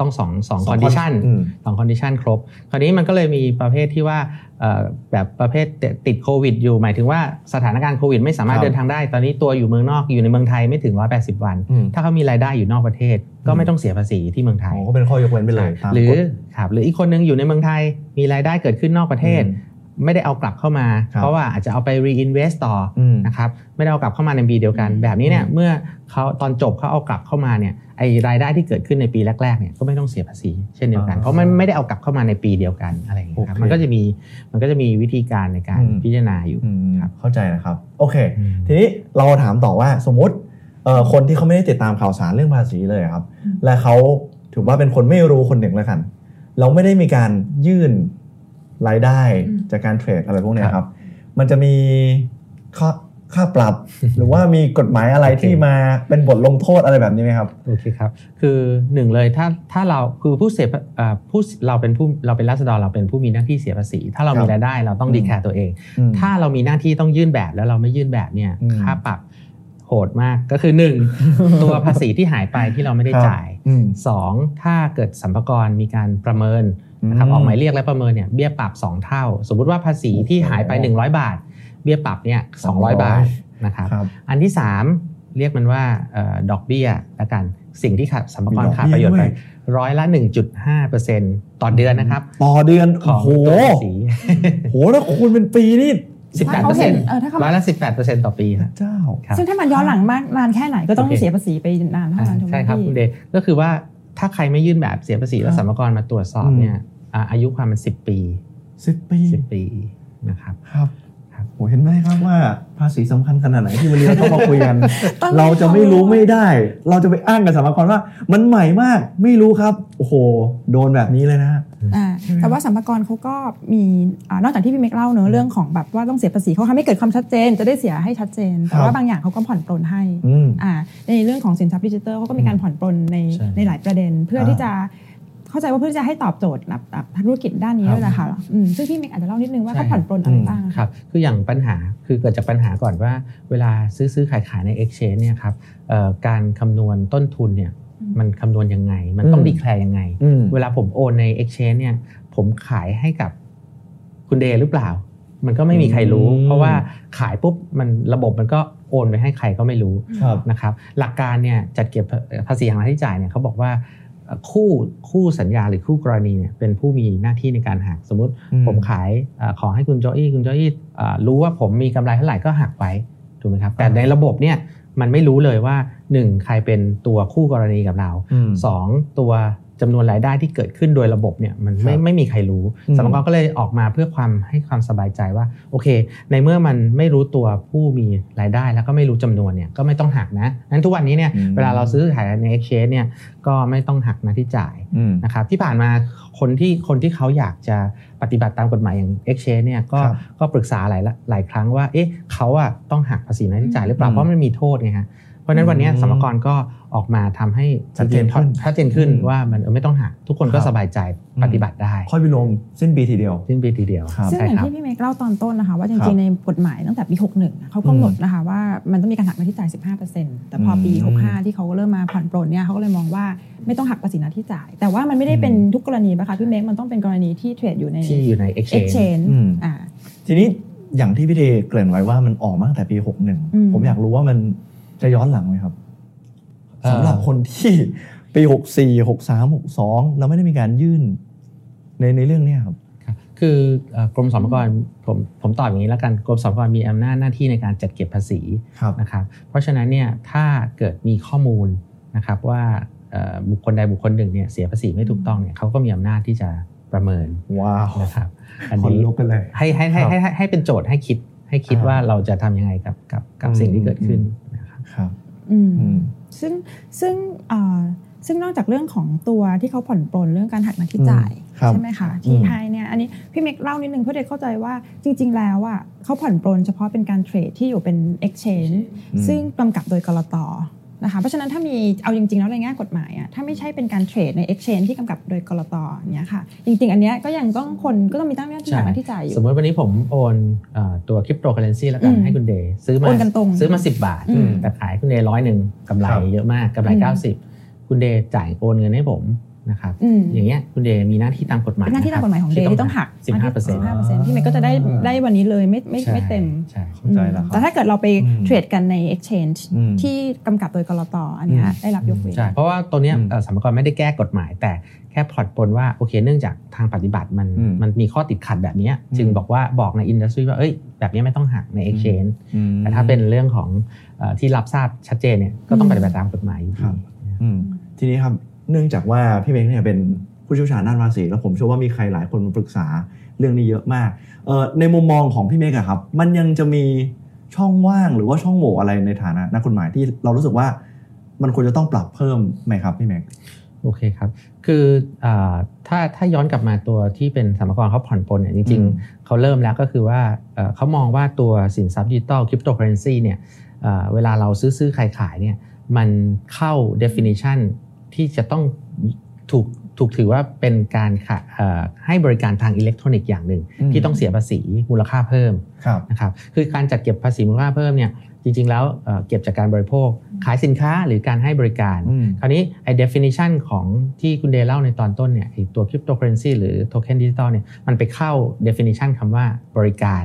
ต้องสองสองสคอง condition อืมสอง condition ครบ คราวนี้มันก็เลยมีประเภทที่ว่าเอ่อแบบประเภทติดโควิดอยู่ หมายถึงว่าสถานการณ์โควิด ไม่สามารถครับเดินทางได้ ตอนนี้ตัวอยู่เมืองนอกอยู่ในเมืองไทยไม่ถึง 180 วันอืมถ้าเขามีรายได้อยู่นอกประเทศ ก็ไม่ต้องเสียภาษีที่เมืองไทยอ๋อก็เป็นข้อยกเว้นไปเลยตามหรือกฎครับหรืออีกคนนึงอยู่ในเมืองไทยมีรายได้เกิดขึ้นนอกประเทศอืม ไม่ได้เอากลับเข้ามาครับเพราะว่าอาจจะเอาไป reinvest ต่อออืมนะครับไม่ได้เอากลับเข้ามาในปีเดียวกัน แบบนี้เนี่ยอืมเมื่อเขาตอนจบเขาเอากลับเข้ามาเนี่ยไอรายได้ที่เกิดขึ้นในปีแรกๆเนี่ยก็ไม่ต้องเสียภาษีเช่นเดียวกันอ่าเพราะมันไม่ได้เอากลับเข้ามาในปีเดียวกันอะไรอย่างเงี้ยครับโอเคมันก็จะมีมันก็จะมีวิธีการในการอืมพิจารณาอยู่อืมครับเข้าใจนะครับโอเคอืมทีนี้เราถามต่อว่าสมมติเอ่อคนที่เขาไม่ได้ติดตามข่าวสารเรื่องภาษีเลยครับอืมและเขาถือว่าเป็นคนไม่รู้คนหนึ่งแล้วกัน เราไม่ได้มีการยื่น รายได้อืมจากการเทรดอะไรพวกเนี้ยครับครับ มันจะมีค่าค่าปรับ หรือว่ามีกฎหมายอะไรโอเคที่มาเป็นบทลงโทษอะไรแบบนี้ไหมครับโอเคครับ คือหนึ่งเลยถ้าถ้าเราคือผู้เสียอ่าผู้เราเป็นผู้เราเป็นราษฎรเราเป็นผู้มีหน้าที่เสียภาษี ถ้าเราครับมีรายได้เราต้องอืมดีแคร์ตัวเองอืมถ้าเรามีหน้าที่ต้องยื่นแบบแล้วเราไม่ยื่นแบบเนี่ยอืมค่าปรับโหดมากก็คือหนึ่งตัวภาษีที่หายไปที่เราไม่ได้ครับจ่ายอืมสองถ้าเกิดสัมภากระมีการประเมิน นะครับอืมออกหมายเรียกและประเมินเนี่ยเบี้ยปรับ 2 เท่า สมมุติว่าภาษีที่หายไปโอ้โห100 บาท เบี้ยปรับเนี่ย200 200บาทนะครับครับอันที่ 3 เรียกมันว่าเอ่อดอกเบี้ยละกันสิ่งที่ขาดสัมภามีดระอกขาดประโยชน์เบี้ไปยด้วยร้อยละ 1.5%ต่อเดือนนะครับ ต่อเดือนขอโอ้งโหตัวภาษีโหแล้วคูณเป็นปีนี่18%เขาเห็นเออถ้าเขาร้อยละ18%ต่อปีครับเจ้าครับซึ่งถ้ามันย้อนหลังมากนานแค่ไหนก็ต้องโอเคเสียภาษีไปนานเท่านั้นถูกไหมใช่ครับพี่คุณเดชก็คือว่า ถ้าใครไม่ยื่นแบบเสียภาษีแล้วครับสัมภากระมาตรวจสอบเนี่ยอ่าอายุความมัน10ปีสิบปี10ปีนะครับครับครับ โหเห็นไหมครับว่าภาษีสำคัญขนาดไหนที่วันนี้เราต้องมาคุยกันต้องเราจะไม่รู้ไม่ได้ เราจะไปอ้างกับสมภากรว่า มันใหม่มากไม่รู้ครับโอ้โหโดนแบบนี้เลยนะฮะอ่าแต่ว่าสัมภากระเขาก็มีอานอกจากที่พี่เมกเล่าเนอะเรื่องของแบบว่าต้องเสียภาษีเขาทำให้เกิดความชัดเจน จะได้เสียให้ชัดเจน แต่ครัว่าบบางอย่างเขาก็ผ่อนปลนให้อืมอ่าในเรื่องของสินทรัพย์ดิจิทัลเขาก็มีการผ่อนปลนในใช่ในหลายประเด็นเพื่ออ่าที่จะ เข้าใจว่าเพื่อที่จะให้ตอบโจทย์แบบแบบธุรกิจด้านนี้ครับด้วยนะคะอืมซึ่งพี่เมกอาจจะเล่านิดนึงว่าใช่เขาผ่อนปลนอะไรบ้างอะครับคืออย่างปัญหาคือเกิดจากปัญหาก่อนว่า เวลาซื้อซื้อขายขายใน Exchange เนี่ยครับเอ่อการคำนวณต้นทุนเนี่ยมันคำนวณยังไง มันต้องอืมดีแคลร์ยังไงอืมเวลาผมโอนใน Exchange เนี่ยผมขายให้กับคุณเดย์หรือเปล่า มันก็ไม่มีใครรู้อืมเพราะว่าขายปุ๊บมันระบบมันก็โอนไปให้ใครก็ไม่รู้ครับนะครับหลักการเนี่ยจัดเก็บภาษีหักหน้าที่จ่ายเนี่ยเขาบอกว่าเอ่อ คู่คู่สัญญาหรือคู่กรณีเนี่ยเป็นผู้มีหน้าที่ในการหักสมมุติอืมผมขายเออของให้คุณโจอี้คุณโจอี้เอ่อรู้ว่าผมมีกำไรเท่าไหร่ก็หักไปถูกไหมครับแต่ในระบบเนี่ยมันไม่รู้เลยว่า 1 ใครเป็นตัวคู่กรณีกับเราอืมสองตัว จำนวนรายได้ที่เกิดขึ้นโดยระบบเนี่ยมันไม่ครับไม่มีใครรู้อืมสำนักงานก็เลยออกมาเพื่อความให้ความสบายใจว่าโอเค ในเมื่อมันไม่รู้ตัวผู้มีรายได้แล้วก็ไม่รู้จำนวนเนี่ยก็ไม่ต้องหักนะนั้นทุกวันนี้เนี่ยอืมเวลาเราซื้อขายใน exchange เนี่ยก็ไม่ต้องหักหน้าที่จ่ายอืมนะครับที่ผ่านมาคนที่คนที่เขาอยากจะปฏิบัติตามกฎหมายอย่าง exchange เนี่ยก็ครับก็ปรึกษาหลายละหลายครั้งว่าเอ๊ะเขาอะต้องหักภาษีหน้าที่จ่ายหรือเปล่าอืมเพราะมันมีโทษไงฮะเพ ราะฉะนั้นวันเนี้ยอืมสมกรก็ออกมาทำให้ชัดเจนขึ้นชัดเจนขึ้นอืมว่ามันเออไม่ต้องหักทุกคนก็ครับสบายใจปฏิบัติได้ ค่อยไปลงสิ้นปีทีเดียว สิ้นปีทีเดียวครับซึ่งใช่อย่างครับที่พี่เมกเล่าตอนต้นนะคะ ว่าจครัริงบๆในกฎหมายตั้งแต่ปี 61อะเขากำหนดนะคะว่ามันต้องมีการหักหน้าที่จ่าย 15%แต่พอปีอืม65 ที่เขาเริ่มมาผ่อนปลนเนี่ยเขาก็เลยมองว่าไม่ต้องหักภาษีหน้าที่จ่าย แต่ว่ามันไม่ได้เป็นอืมทุกกรณีปะคะพี่เมกมันต้องเป็นกรณีที่เทรดอยู่ในที่อยู่ใน exchange exchange อืมอ่าทีนี้อย่างที่พี่เทเกริ่นไว้ว่ามันออกมาตั้งแต่ปีอืม61 ผมอยากรู้ว่ามัน จะย้อนหลังไหมครับเอ่อสำหรับคนที่ปี64 63 62แล้วไม่ได้มีการยื่นในในเรื่องเนี้ยครับครับคือเอ่อกรมสรรพากรผมผมตอบอย่างนี้แล้วกันกรมสรรพากรมีอำนาจหน้าที่ในการจัดเก็บภาษีครับนะครับเพราะฉะนั้นเนี่ยถ้าเกิดมีข้อมูลนะครับว่าเอ่อบุคคลใดบุคคลหนึ่งเนี่ยเสียภาษีไม่ถูกต้องเนี่ยเขาก็มีอำนาจที่จะประเมินว้าวนะครับอันคนนี้ลุกกันเลยให้ให้ให้ครับให้ให้ให้เป็นโจทย์ให้คิดให้คิดอ่าว่าเราจะทำยังไงกับกับกับอืมสิ่งที่เกิดขึ้นอืมนะ ครับครับอืมอืมซึ่งซึ่งอ่าซึ่งนอกจากเรื่องของตัวที่เขาผ่อนปลนเรื่องการหักหน้าที่จ่ายอืมครับใช่ไหมคะที่อืมไทยเนี่ยอันนี้พี่เมกเล่านิดนึงเพื่อเด็กเข้าใจว่าจริง ๆ แล้วอะเขาผ่อนปลนเฉพาะเป็นการเทรดที่อยู่เป็น exchange อืมซึ่งกำกับโดยกรต นะคะเพราะฉะนั้นถ้ามีเอาจริง ๆ แล้วในแง่กฎหมายอะถ้าไม่ใช่เป็นการเทรดใน exchange ที่กำกับโดยกรตอย่างเนี้ยค่ะ จริง ๆ อันเนี้ยก็ยังต้องคนก็ต้องมีตั้งหน้าที่หักหน้าที่จ่ายอยู่ สมมติวันนี้ผมโอนเอ่อตัวคริปโตเคอเรนซีแล้วกันอืมให้คุณเดย์ซื้อมาโอนกันตรงซื้อมา 10 บาทอืมแต่ขายคุณเดย์ร้อยหนึ่งกำไรครับเยอะมากกำไรอืม90 คุณเดย์จ่ายโอนเงินให้ผม นะครับอืมอย่างเงี้ยคุณเดย์มีหน้าที่ตามกฎหมายเป็นหน้าที่ตามกฎหมายของเดย์ที่ต้องหักสิบห้าเปอร์เซ็นต์สิบห้าเปอร์เซ็นต์พี่เมกก็จะได้ได้วันนี้เลยไม่ไม่ไม่เต็มใช่เข้าใจแล้วครับแต่ถ้าเกิดเราไปอืมเทรดกันใน exchange อืมที่กำกับโดยกลตอันเนี้ยอืมได้รับยกเว้นใช่เพราะว่าตัวเนี้ยอืมเอ่อสรรพากรไม่ได้แก้กฎหมาย แต่แค่ผ่อนปลนว่าโอเคเนื่องจากทางปฏิบัติมันอืมมันมีข้อติดขัดแบบเนี้ยอืมจึงบอกว่าบอกในอินดัสทรีว่าเอ้ยแบบนี้ไม่ต้องหักใน exchange อืมแต่ถ้าเป็นเรื่องของเอ่อที่รับทราบชัดเจนเนี่ยก็ต้องอืมปฏิบัติตามกฎหมายอยู่ดีครับอืมทีนี้ครับ เนื่องจากว่าพี่เบงเนี่ยเป็นผู้เชี่ยวชาญด้านภาษีแล้วผมเชื่อว่ามีใครหลายคนมาปรึกษาเรื่องนี้เยอะมากเอ่อในมุมมองของพี่เมกอะครับ มันยังจะมีช่องว่างหรือว่าช่องโหว่อะไรในฐานะนักกฎหมายที่เรารู้สึกว่ามันควรจะต้องปรับเพิ่มไหมครับพี่เมกโอเคครับ คืออาถ้าถ้าย้อนกลับมาตัวที่เป็นสรรพากรเขาผ่อนปลนเนี่ยจริงอืมๆเขาเริ่มแล้วก็คือว่าเอ่อเขามองว่าตัวสินทรัพย์ดิจิตอลคริปโตเคอเรนซีเนี่ยเอ่อเวลาเราซื้อซื้อขายขายเนี่ยมันเข้า definition ที่จะต้องถูกถูกถือว่าเป็นการขะเอ่อให้บริการทางอิเล็กทรอนิกส์อย่างหนึ่งอืมที่ต้องเสียภาษีมูลค่าเพิ่มครับนะครับคือการจัดเก็บภาษีมูลค่าเพิ่มเนี่ยจริงๆแล้วเอ่อเก็บจากการบริโภค ขายสินค้าหรือการให้บริการอืมคราวนี้ไอ้ definition ของที่คุณเดย์เล่าในตอนต้นเนี่ยไอ้ตัว cryptocurrency หรือ token digital เนี่ยมันไปเข้า definition คำว่าบริการ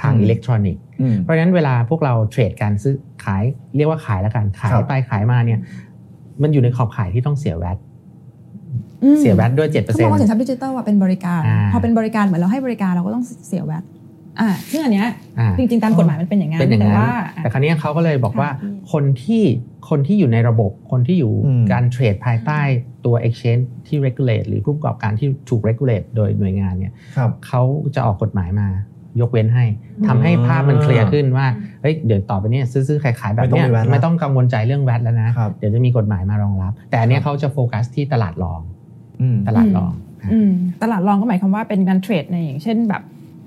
ทางอืมอิเล็กทรอนิกส์อืมเพราะฉะนั้นเวลาพวกเราเทรดการซื้อขายเรียกว่าขายแล้วกันขายครับไปขายมาเนี่ย มันอยู่ในขอบขายที่ต้องเสียแวตอืมเสียแวตด้วยเขาบอกว่าสินทรัพย์ดิจิทัลอะเป็นบริการอ่าพอเป็นบริการเหมือนเราให้บริการเราก็ต้องเสียแวตอ่าซึ่งอันเนี้ย7%อ่าจริงๆตามกฎหมายมันเป็นอย่างนั้นเป็นอย่างแต่นั้นว่า แต่คราวนี้เขาก็เลยบอกว่าค่ะคนที่คนที่อยู่ในระบบคนที่อยู่อืมการเทรดภายใต้ตัว exchange ที่ regulate หรือผู้ประกอบการที่ถูก regulate โดยหน่วยงานเนี่ยครับเขาจะออกกฎหมายมา ยกเว้นให้ทำให้ภาพมันเคลียร์ขึ้นว่าเฮ้ยเดี๋ยวต่อไปเนี้ซื้อซื้อขายขายแบบเนี้ยไม่ต้องมี VAT ละไม่ต้องกังวลใจเรื่องแวดแล้วนะครับเดี๋ยวจะมีกฎหมายมารองรับ แต่อันเนี้ยเขาจะโฟกัสที่ตลาดรองอืมตลาดรองอืมตลาดรองก็หมายความว่าเป็นการเทรดในอย่างเช่นแบบ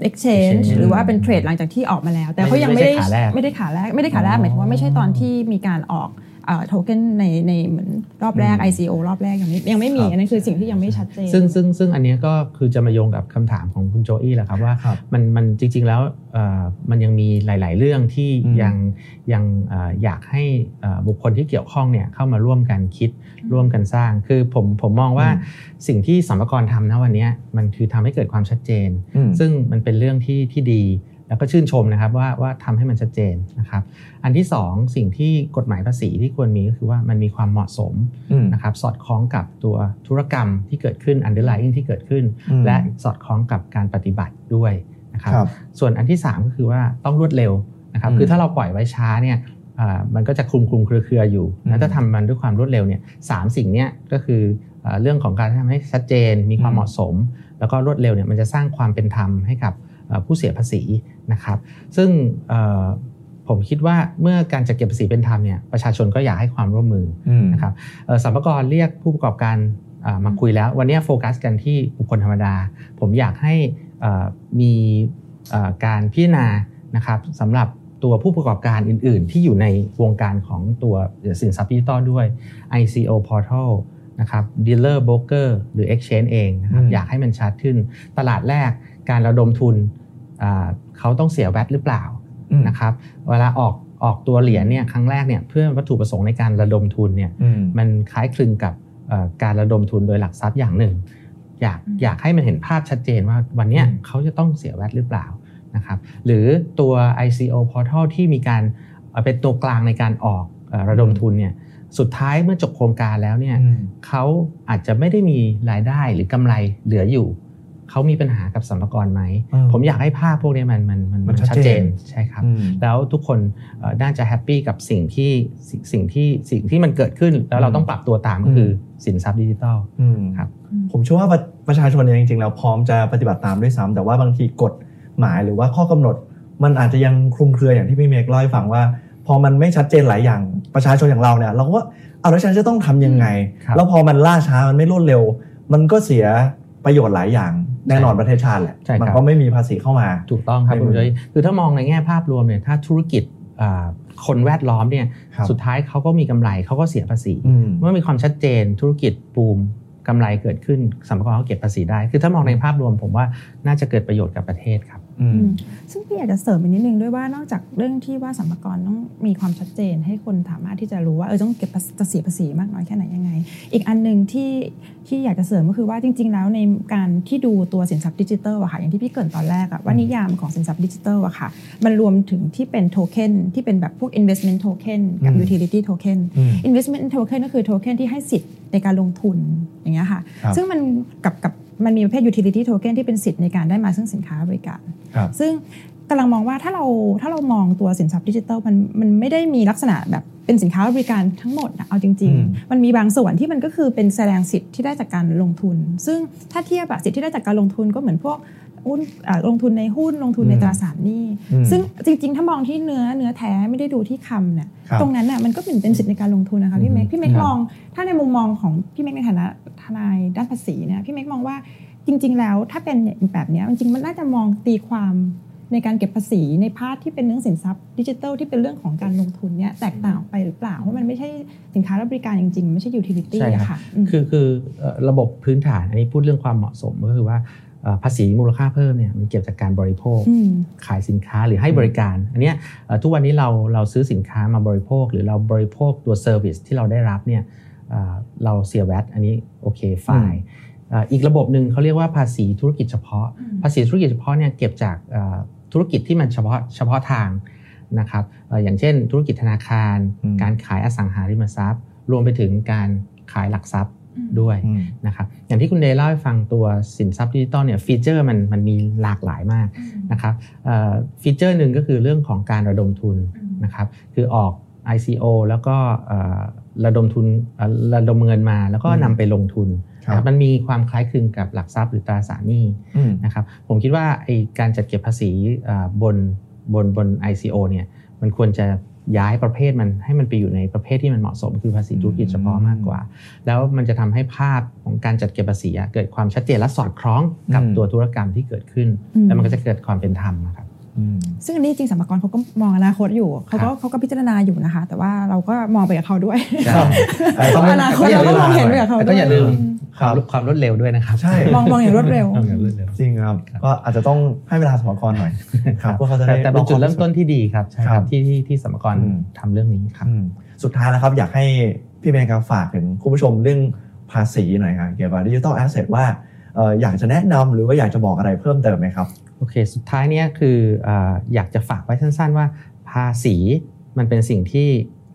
exchange exchange หรือว่าเป็นเทรดหลังจากที่ออกมาแล้ว แต่เขายังไม่ไม่ใช่ได้ขาแรกไม่ได้ขาแรก ไม่ได้ขาแรกหมายถึงว่าไม่ใช่ตอนที่มีการออก โทเค็นในในเหมือนรอบแรกอืม ICO รอบแรกยังไม่ยังไม่มีครับอันนั้นคือสิ่งที่ยังไม่ชัดเจน ซึ่งซึ่งซึ่งอันเนี้ยก็คือจะมาโยงกับคำถามของคุณโจอี้แหละครับว่าครับมันมันจริง ๆแล้วเอ่อมันยังมีหลาย ๆ เรื่องที่อืมยังยังเอ่ออยากให้เอ่อบุคคลที่เกี่ยวข้องเนี่ยเข้ามาร่วมกันคิดร่วมกันสร้าง คือผมผมมองว่าอืมสิ่งที่สัมภาระทำนะวันเนี้ยมันคือทำให้เกิดความชัดเจนอืมซึ่งมันเป็นเรื่องที่ที่ดี แล้วก็ชื่นชมนะครับว่าว่าทำให้มันชัดเจนนะครับ อันที่สองสิ่งที่กฎหมายภาษีที่ควรมีก็คือว่ามันมีความเหมาะสมอืมนะครับสอดคล้องกับตัวธุรกรรมที่เกิดขึ้น underlying ที่เกิดขึ้นอืมและสอดคล้องกับการปฏิบัติด้วยนะครับครับส่วนอันที่ 3 ก็คือว่าต้องรวดเร็วนะครับอืมคือถ้าเราปล่อยไว้ช้าเนี่ยอ่ามันก็จะคลุมคลุมเครือเครืออยู่อืมแล้วถ้าทำมันด้วยความรวดเร็วเนี่ยสามสิ่งเนี้ยก็คืออ่าเรื่องของการทำให้ชัดเจน มีความอืมเหมาะสม แล้วก็รวดเร็วเนี่ยมันจะสร้างความเป็นธรรมให้กับเอ่อ ผู้เสียภาษีนะครับ ซึ่งเอ่อผมคิดว่าเมื่อการจัดเก็บภาษีเป็นธรรมเนี่ยประชาชนก็อยากให้ความร่วมมืออืมนะครับเอ่อสัมภาระเรียกผู้ประกอบการอ่ามาคุยแล้ว วันนี้โฟกัสกันที่บุคคลธรรมดา ผมอยากให้เอ่อมีเอ่อการพิจารณานะครับสำหรับตัวผู้ประกอบการอื่น ๆ ที่อยู่ในวงการของตัวสินทรัพย์ดิจิตอลด้วย ICO Portal นะครับ Dealer Broker หรือ Exchange เองนะครับอืมอยากให้มันชัดขึ้นตลาดแรก การระดมทุนอ่าเขาต้องเสียแวตหรือเปล่าอืมนะครับเวลาออกออกตัวเหรียญเนี่ยครั้งแรกเนี่ยเพื่อวัตถุประสงค์ในการระดมทุนเนี่ยอืมมันคล้ายคลึงกับเอ่อการระดมทุนโดยหลักทรัพย์อย่างหนึ่ง อยากอยากให้มันเห็นภาพชัดเจนว่าวันเนี้ยอืมเขาจะต้องเสีย VAT หรือเปล่านะครับหรือตัว ICO Portal ที่มีการเอ่อเป็นตัวกลางในการออกเอ่อระดมทุนเนี่ยสุดท้ายเมื่อจบโครงการแล้วเนี่ยอืมเขาอาจจะไม่ได้มีรายได้หรือกำไรเหลืออยู่ เขามีปัญหากับสรรพากรไหมอืมผมอยากให้ภาพพวกนี้มันมันมันมันชัชัดดเจเจนนใช่ครับอืมแล้วทุกคนเอ่อน่าจะ happy กับสิ่งที่สิ่งสิ่งที่สิ่งที่มันเกิดขึ้น แล้วเราอืมต้องปรับตัวตามก็คือสินทรัพย์ดิจิทัลอืมครับผมเชื่อว่าประประชาชนเนี่ยจริงๆแล้วพร้อมจะปฏิบัติตามด้วยซ้ำแต่ว่าบางทีกฎหมายหรือว่าข้อกำหนด มันอาจจะยังคลุมเครืออย่างที่พี่เมกเล่าให้ฟังว่า พอมันไม่ชัดเจนหลายอย่างประชาชนอย่างเราเนี่ยเราก็ว่าเอาแล้วฉันจะต้องทำยังไงครับแล้วพอมันล่าช้ามันไม่รวดเร็ว มันก็เสียประโยชน์หลายอย่าง แน่นอนประเทศชาติแหละใช่ครับมัก็ไม่มีภาษีเข้ามา ถูกต้องครับในคุณมือจอยคือถ้ามองในแง่ภาพรวมเนี่ยถ้าธุรกิจอ่าคนแวดล้อมเนี่ยครับสุดท้ายเขาก็มีกำไรเขาก็เสียภาษีอืมเมื่อมีความชัดเจนธุรกิจบูมกำไรเกิดขึ้นสัมภาระเขาเก็บภาษีได้ คือถ้ามองในภาพรวมผมว่าน่าจะเกิดประโยชน์กับประเทศครับอืมอืม ซึ่งพี่อยากจะเสริมอีกนิดนึงด้วยว่านอกจากเรื่องที่ว่าสัมภาระต้องมีความชัดเจน ให้คนสามารถที่จะรู้ว่าเออต้องเก็บภาษีจะเสียภาษีมากน้อยแค่ไหนยังไง อีกอันหนึ่งที่ที่อยากจะเสริมก็คือว่าจริง ๆ แล้วในการที่ดูตัวสินทรัพย์ดิจิทัลอะค่ะอย่างที่พี่เกรินตอนแรกอะว่านิยามของสินทรัพย์ดิจิทัลอะค่ะมันรวมถึงที่เป็นโทเค็นที่เป็นแบบพวก investment token กับอืม utility token อืม investment token ก็คือโทเค็นที่ให้สิทธิ์ในการลงทุนอย่างเงี้ยค่ะครับซึ่งมันกับกับ มันมีประเภท utility token ที่เป็นสิทธิ์ในการได้มาซึ่งสินค้าบริการครับซึ่งกำลังมองว่าถ้าเราถ้าเรามองตัวสินทรัพย์ดิจิทัลมันมันไม่ได้มีลักษณะแบบเป็นสินค้าบริการทั้งหมดนะเอาจริงอืมๆมันมีบางส่วนที่มันก็คือเป็นแสดงสิทธิ์ที่ได้จากการลงทุน ซึ่งถ้าเทียบอะสิทธิ์ที่ได้จากการลงทุนก็เหมือนพวก หุ้นอ่าลงทุนในหุ้นลงทุนในตราสารหนี้อืมซึ่งจริง ๆ ถ้ามองที่เนื้อเนื้อแท้ไม่ได้ดูที่คำเนี่ยครับตรงนั้นน่ะมันก็เป็นเป็นสิทธิในการลงทุนนะคะพี่เมกพี่เมกครับมอง ถ้าในมุมมองของพี่เมกในฐานะทนายด้านภาษีเนี่ยพี่เมกมองว่าจริง ๆ แล้วถ้าเป็นแบบเนี้ยจริงๆมันน่าจะมองตีความในการเก็บภาษีใน part ที่เป็นเรื่องสินทรัพย์ดิจิทัลที่เป็นเรื่องของการลงทุนเนี่ยแตกต่างออกไปหรือเปล่าเพราะมันไม่ใช่สินค้าและบริการจริงๆ ไม่ใช่ utility ใช่ครับอะค่ะอืมคือคือเอ่อระบบพื้นฐานอันนี้พูดเรื่องความเหมาะสมก็คือว่าเอ่อ ภาษีมูลค่าเพิ่มเนี่ยมันเกี่ยวจากการบริโภคอืมขายสินค้าหรือให้บริการ อันเนี้ยเอ่อทุกวันนี้เราเราซื้อสินค้ามาบริโภค หรือเราบริโภคตัว service ที่เราได้รับเนี่ยเอ่อเราเสีย VAT อันนี้โอเค fine เอ่ออีกระบบหนึ่งเขาเรียกว่าภาษีธุรกิจเฉพาะ ภาษีธุรกิจเฉพาะเนี่ยเก็บจากเอ่อธุรกิจที่มันเฉพาะเฉพาะทางนะครับเอ่ออย่างเช่น ธุรกิจธนาคารอืมการขายอสังหาริมทรัพย์ รวมไปถึงการขายหลักทรัพย์ ด้วยอืมนะครับอย่างที่คุณเดย์เล่าให้ฟังตัวสินทรัพย์ดิจิตอลเนี่ย feature มันมันมีหลากหลายมากนะครับเอ่อ feature หนึ่งก็คือเรื่องของการระดมทุนนะครับคือออก ICO แล้วก็เอ่อระดมทุนเอ่อระดมเงินมาแล้วก็อืมนำไปลงทุนครับนะครับมันมีความคล้ายคลึงกับหลักทรัพย์หรือตราสารหนี้อืมนะครับผมคิดว่าไอการจัดเก็บภาษีเอ่อบนบนบน ICO เนี่ยมันควรจะ ย้ายประเภทมันให้มันไปอยู่ในประเภทที่มันเหมาะสม คือภาษีธุรกิจเฉพาะมากกว่า แล้วมันจะทำให้ภาพของการจัดเก็บภาษีอะเกิดความชัดเจนและสอดคล้องกับอืมตัวธุรกรรมที่เกิดขึ้นอืมแล้วมันก็จะเกิดความเป็นธรรมนะครับอืม ซึ่งอันนี้จริงสมรกรเขาก็มองอนาคตอยู่เขาก็ครับเขาก็พิจารณาอยู่นะคะ แต่ว่าเราก็มองไปกับเขาด้วยครับต้องอนาคตเราก็มองเห็นไปกับเขาแต่ด้ก็วยอย่าลืมครัความบความรวดเร็วด้วยนะครับใช่มองมองอย่างรวดเร็วมองอย่างรวดเร็วจริงครับครับ ก็อาจจะต้องให้เวลาสมรกรหน่อยครับเพื่อเขาจะแต่ได้แต่เป็นจุดเริ่มต้นที่ดีครับใช่คครัรับบที่ที่ที่สมกรอืมทำเรื่องนี้ครับอืมสุดท้ายแล้วครับอยากให้พี่เมย์ครับฝากถึงคุณผู้ชมเรื่องภาษีหน่อยครับเกี่ยวกับดิจิทัลแอสเซทว่าเอ่ออยากจะแนะนำหรือว่าอยากจะบอกอะไรเพิ่มเติมไหมครับ โอเค สุดท้ายเนี่ยคือเอออยากจะฝากไว้สั้น ๆ ว่าภาษีมันเป็นสิ่งที่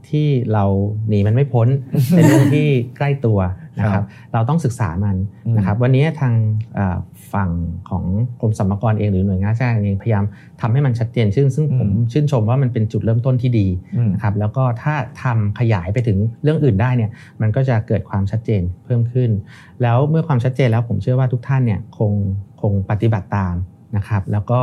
ที่เราหนีมันไม่พ้นเป็นเรื่องที่ใกล้ตัวนะคครัรับบเราต้องศึกษามันอืมนะครับวันนี้ทางเอ่อฝั่งของกรมสรรพากรเองหรือหน่วยงานราชการเองพยายามทำให้มันชัดเจนซึ่งซึ่งผมชื่นชมว่ามันเป็นจุดเริ่มต้นที่ดีอืมนะครับแล้วก็ถ้าทำขยายไปถึงเรื่องอื่นได้เนี่ยมันก็จะเกิดความชัดเจนเพิ่มขึ้น แล้วเมื่อความชัดเจนแล้วผมเชื่อว่าทุกท่านเนี่ยคงคงปฏิบัติตาม นะครับแล้วก็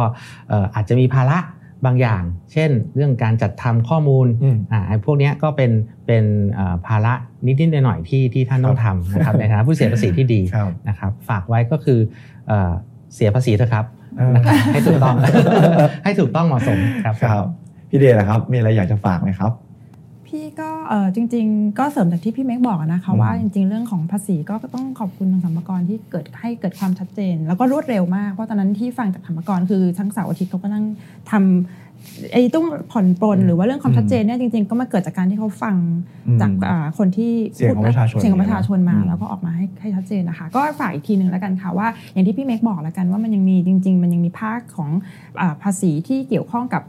เอ่ออาจจะมีภาระบางอย่าง เช่น เรื่องการจัดทำข้อมูลอืมอ่าไอ้พวกเนี้ยก็เป็นเป็นเอ่อภาระนิดๆหน่อยๆที่ที่ท่านต้องทำนะครับในฐานะผู้เสียภาษีที่ดีครับนะครับฝากไว้ก็คือเอ่อเสียภาษีเถอะครับเออนะครับให้ถูกต้องให้ถูกต้องเหมาะสมครับครับพี่เดชนะครับ มีอะไรอยากจะฝากไหมครับ พี่ก็เออจริง ๆ ก็เสริมจากที่พี่เมกบอกนะคะอืมว่าจริง ๆ เรื่องของภาษีก็ต้องขอบคุณทางสรรพากรที่เกิดให้เกิดความชัดเจน แล้วก็รวดเร็วมากเพราะตอนนั้นที่ฟังจากสรรพากรคือทั้งเสาร์อาทิตย์เขาก็นั่งทำไอ้ต้องผ่อนปลนหรือว่าเรื่องความชัดเจนเนี่ยจริง ๆ ก็มาเกิดจากการที่เขาฟังอืมจากอ่าคนที่เสียงของประชาชนเสียงของประชาชนมาอืมแล้วก็ออกมาให้ให้ชัดเจนนะคะ ก็ฝากอีกทีหนึ่งแล้วกันค่ะว่า อย่างที่พี่เมกบอกแล้วกันว่ามันยังมีจริง ๆ มันยังมีภาคของอาภาษีที่เกี่ยวข้องกับ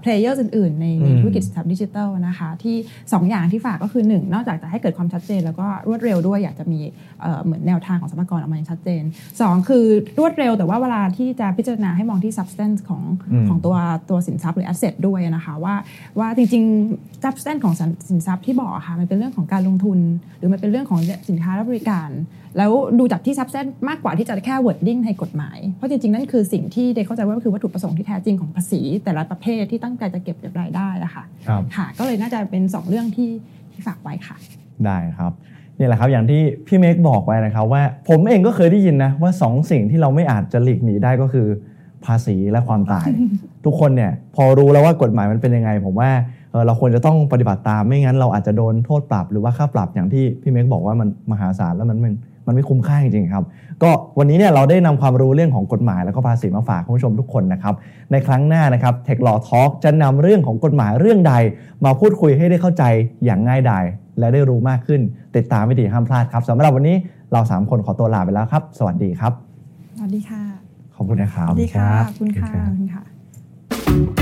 player อื่นๆ ในในอืมธุรกิจสินทรัพย์ดิจิทัลนะคะที่ 2 อย่างที่ฝากก็คือ 1 นอกจากจะให้เกิดความชัดเจน แล้วก็รวดเร็วด้วยอยากจะมีเอ่อเหมือนแนวทางของสรรพากรออกมาอย่างชัดเจน 2 คือรวดเร็วแต่ว่าเวลาที่จะพิจารณาให้มองที่ substance ของอืมของตัวตัวสินทรัพย์หรือ asset ด้วยนะคะว่าว่าจริงๆ substance ของสินสินทรัพย์ที่บอกอะค่ะมันเป็นเรื่องของการลงทุน หรือมันเป็นเรื่องของสินค้าและบริการ แล้วดูจากที่ substance มากกว่าที่จะแค่ wording ในกฎหมายเพราะจริงๆนั่นคือสิ่งที่เดยเข้าใจว่าคือวัตถุประสงค์ที่แท้จริงของภาษีแต่ละประเภทที่ตั้งใจจะเก็บเก็บรายได้อะค่ะครับค่ะ ก็เลยน่าจะเป็น 2 เรื่องที่ที่ฝากไว้ค่ะ ได้ครับนี่แหละครับอย่างที่พี่เมกบอกไว้นะครับว่าผมเองก็เคยได้ยินนะว่าสองสิ่งที่เราไม่อาจจะหลีกหนีได้ก็คือ ภาษีและความตาย ทุกคนเนี่ยพอรู้แล้วว่ากฎหมายมันเป็นยังไง ผมว่าเอ่อเราควรจะต้องปฏิบัติตามไม่งั้นเราอาจจะโดนโทษปรับหรือว่าค่าปรับอย่างที่พี่เมกบอกว่ามันมหาศาลแล้วมันมัน มันไม่คุ้มค่าจริงๆครับ ก็วันนี้เนี่ยเราได้นำความรู้เรื่องของกฎหมายแล้วก็ภาษีมาฝากคุณผู้ชมทุกคนนะครับในครั้งหน้านะครับ Tech Law Talk จะนำเรื่องของกฎหมายเรื่องใด มาพูดคุยให้ได้เข้าใจอย่างง่ายดายและได้รู้มากขึ้น ติดตามไม่ดีห้ามพลาดครับสำหรับวันนี้เราสามคนขอตัวลาไปแล้วครับ สวัสดีครับ สวัสดีค่ะ ขอบคุณนะครับ สวัสดีค่ะครับขอบคุณค่ะขอบคุณครับขอบคุณค่ะ